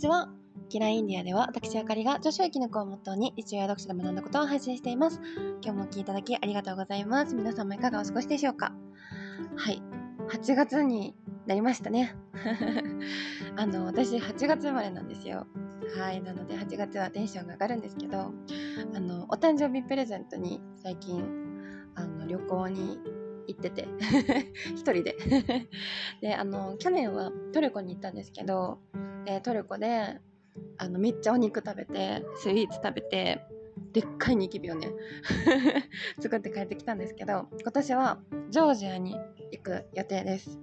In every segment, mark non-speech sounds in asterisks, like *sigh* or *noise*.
ちは。キラインディアでは私あかりが女子を生き抜くをモットーに日常や読書で学んだことを配信しています。今日もお聴きいただきありがとうございます。皆様いかがお過ごしでしょうか？はい。8月になりましたね。*laughs* あの、私8月生まれなんですよ。はい。なので8月はテンションが上がるんですけど、あの、お誕生日プレゼントに最近、あの、旅行に行ってて *laughs* 一人で *laughs* であの去年はトルコに行ったんですけどでトルコであのめっちゃお肉食べてスイーツ食べてでっかいニキビをね *laughs* 作って帰ってきたんですけど今年はジョージアに行く予定です。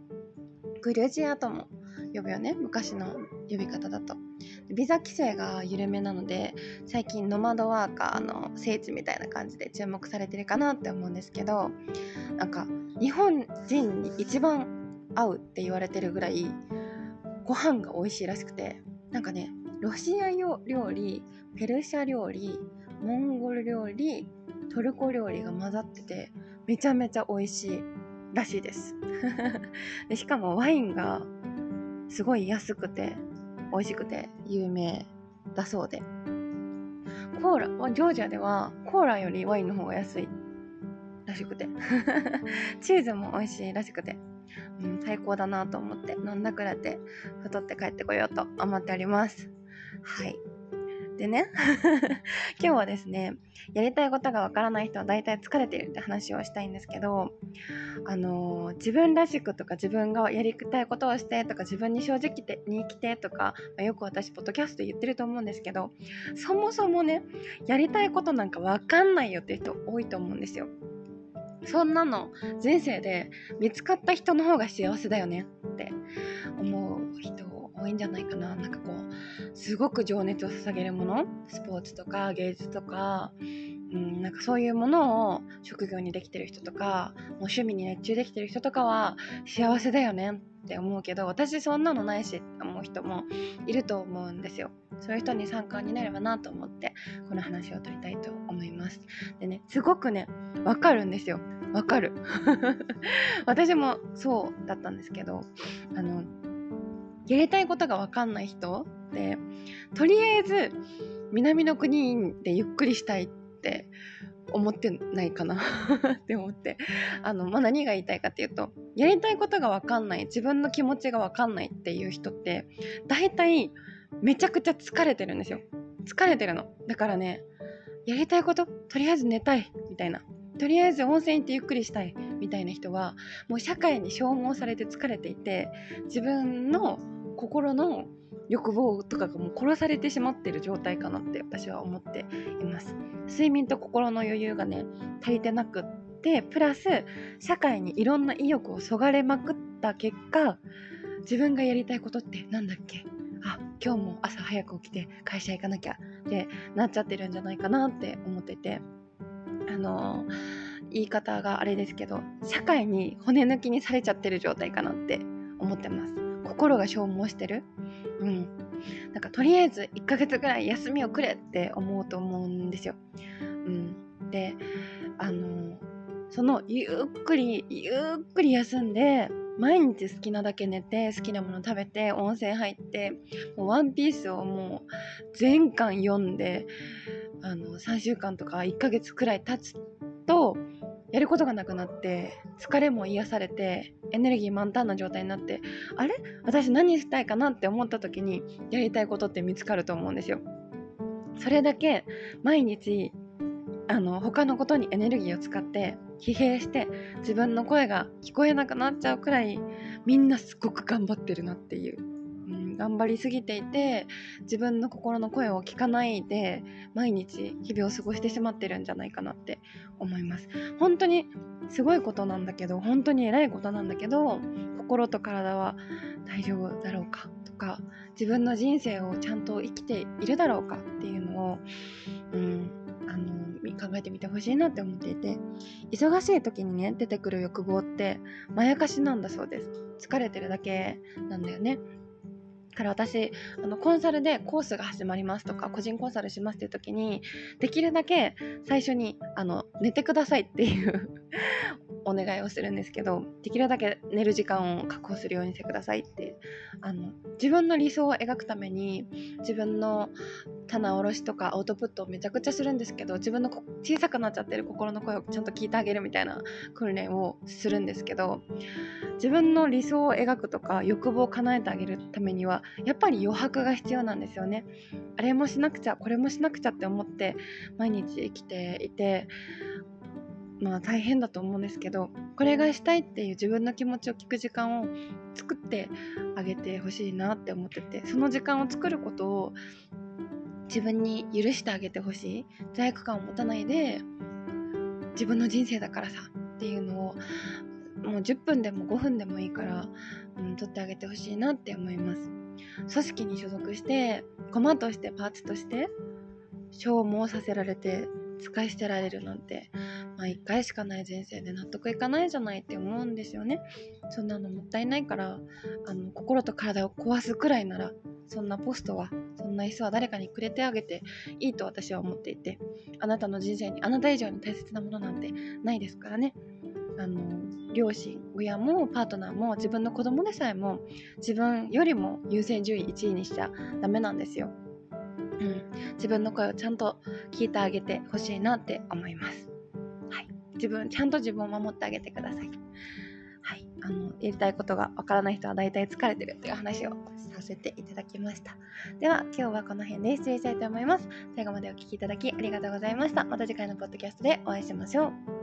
グルジアとも呼ぶよね昔の呼び方だと。ビザ規制が緩めなので最近ノマドワーカーの聖地みたいな感じで注目されてるかなって思うんですけどなんか日本人に一番合うって言われてるぐらいご飯が美味しいらしくてなんかねロシア料理ペルシャ料理モンゴル料理トルコ料理が混ざっててめちゃめちゃ美味しいらしいです。*laughs* でしかもワインがすごい安くて美味しくて有名だそうで。コーラジョージアではコーラよりワインの方が安いらしくて。*laughs* チーズも美味しいらしくて、うん、最高だなと思って飲んだくれて太って帰ってこようと思っております。はい。でね *laughs* 今日はですねやりたいことがわからない人は大体疲れているって話をしたいんですけどあのー、自分らしくとか自分がやりたいことをしてとか自分に正直に生きてとか、まあ、よく私ポッドキャスト言ってると思うんですけどそもそもねやりたいことなんかわかんないよって人多いと思うんですよ。そんなの人生で見つかった人の方が幸せだよね。って思う人多いんじゃないかな。なんかこうすごく情熱を捧げるもの。スポーツとか芸術とか、うん、なんかそういうものを職業にできてる人とかもう趣味に熱中できてる人とかは幸せだよね。って思うけど私そんなのないしって思う人もいると思うんですよ。そういう人に参考になればなと思ってこの話を取りたいと思います。でねすごくねわかるんですよ。わかる。*laughs* 私もそうだったんですけどあのやりたいことがわかんない人ってとりあえず南の国でゆっくりしたいって思ってないかな。*laughs* って思って。あの、まあ、何が言いたいかっていうとやりたいことがわかんない自分の気持ちがわかんないっていう人って大体めちゃくちゃ疲れてるんですよ。疲れてるの。だからねやりたいこととりあえず寝たいみたいな。とりあえず温泉行ってゆっくりしたいみたいな人はもう社会に消耗されて疲れていて自分の心の欲望とかがもう殺されてしまってる状態かなって私は思っています。睡眠と心の余裕がね足りてなくってプラス社会にいろんな意欲をそがれまくった結果自分がやりたいことってなんだっけ？あ今日も朝早く起きて会社行かなきゃってなっちゃってるんじゃないかなって思ってて。あの言い方があれですけど社会に骨抜きにされちゃってる状態かなって思ってます。心が消耗してる。うん。なんかとりあえず1ヶ月ぐらい休みをくれって思うと思うんですよ。うん。であのそのゆっくりゆっくり休んで毎日好きなだけ寝て好きなもの食べて温泉入ってもうワンピースをもう全巻読んであの3週間とか1ヶ月くらい経つやることがなくなって疲れも癒されてエネルギー満タンな状態になってあれ？私何したいかなって思った時にやりたいことって見つかると思うんですよ。それだけ毎日あの他のことにエネルギーを使って疲弊して自分の声が聞こえなくなっちゃうくらいみんなすごく頑張ってるなっていう、頑張りすぎていて自分の心の声を聞かないで毎日日々を過ごしてしまってるんじゃないかなって思います。本当にすごいことなんだけど本当に偉いことなんだけど心と体は大丈夫だろうかとか自分の人生をちゃんと生きているだろうかっていうのを、うん、あの考えてみてほしいなって思っていて忙しい時にね出てくる欲望ってまやかしなんだそうです。疲れてるだけなんだよね。から私あのコンサルでコースが始まりますとか個人コンサルしますっていう時にできるだけ最初にあの寝てくださいっていう *laughs* お願いをするんですけどできるだけ寝る時間を確保するようにしてくださいってあの自分の理想を描くために自分の棚卸しとかアウトプットをめちゃくちゃするんですけど自分の小さくなっちゃってる心の声をちゃんと聞いてあげるみたいな訓練をするんですけど自分の理想を描くとか欲望を叶えてあげるためにはやっぱり余白が必要なんですよね。あれもしなくちゃこれもしなくちゃって思って毎日生きていてまあ大変だと思うんですけどこれがしたいっていう自分の気持ちを聞く時間を作ってあげてほしいなって思っててその時間を作ることを自分に許してあげてほしい罪悪感を持たないで自分の人生だからさっていうのをもう10分でも5分でもいいから、うん、取ってあげてほしいなって思います。組織に所属して駒としてパーツとして消耗させられて使い捨てられるなんて、まあ、1回しかない人生で納得いかないじゃないって思うんですよね。そんなのもったいないからあの心と体を壊すくらいならそんなポストはそんな椅子は誰かにくれてあげていいと私は思っていてあなたの人生にあなた以上に大切なものなんてないですからね。あの両親親もパートナーも自分の子供でさえも自分よりも優先順位1位にしちゃダメなんですよ。うん、自分の声をちゃんと聞いてあげてほしいなって思います。自分ちゃんと自分を守ってあげてください。はい、あのやりたいことがわからない人は大体疲れてるっていう話をさせていただきました。では今日はこの辺で失礼したいと思います。最後までお聴きいただきありがとうございました。また次回のポッドキャストでお会いしましょう。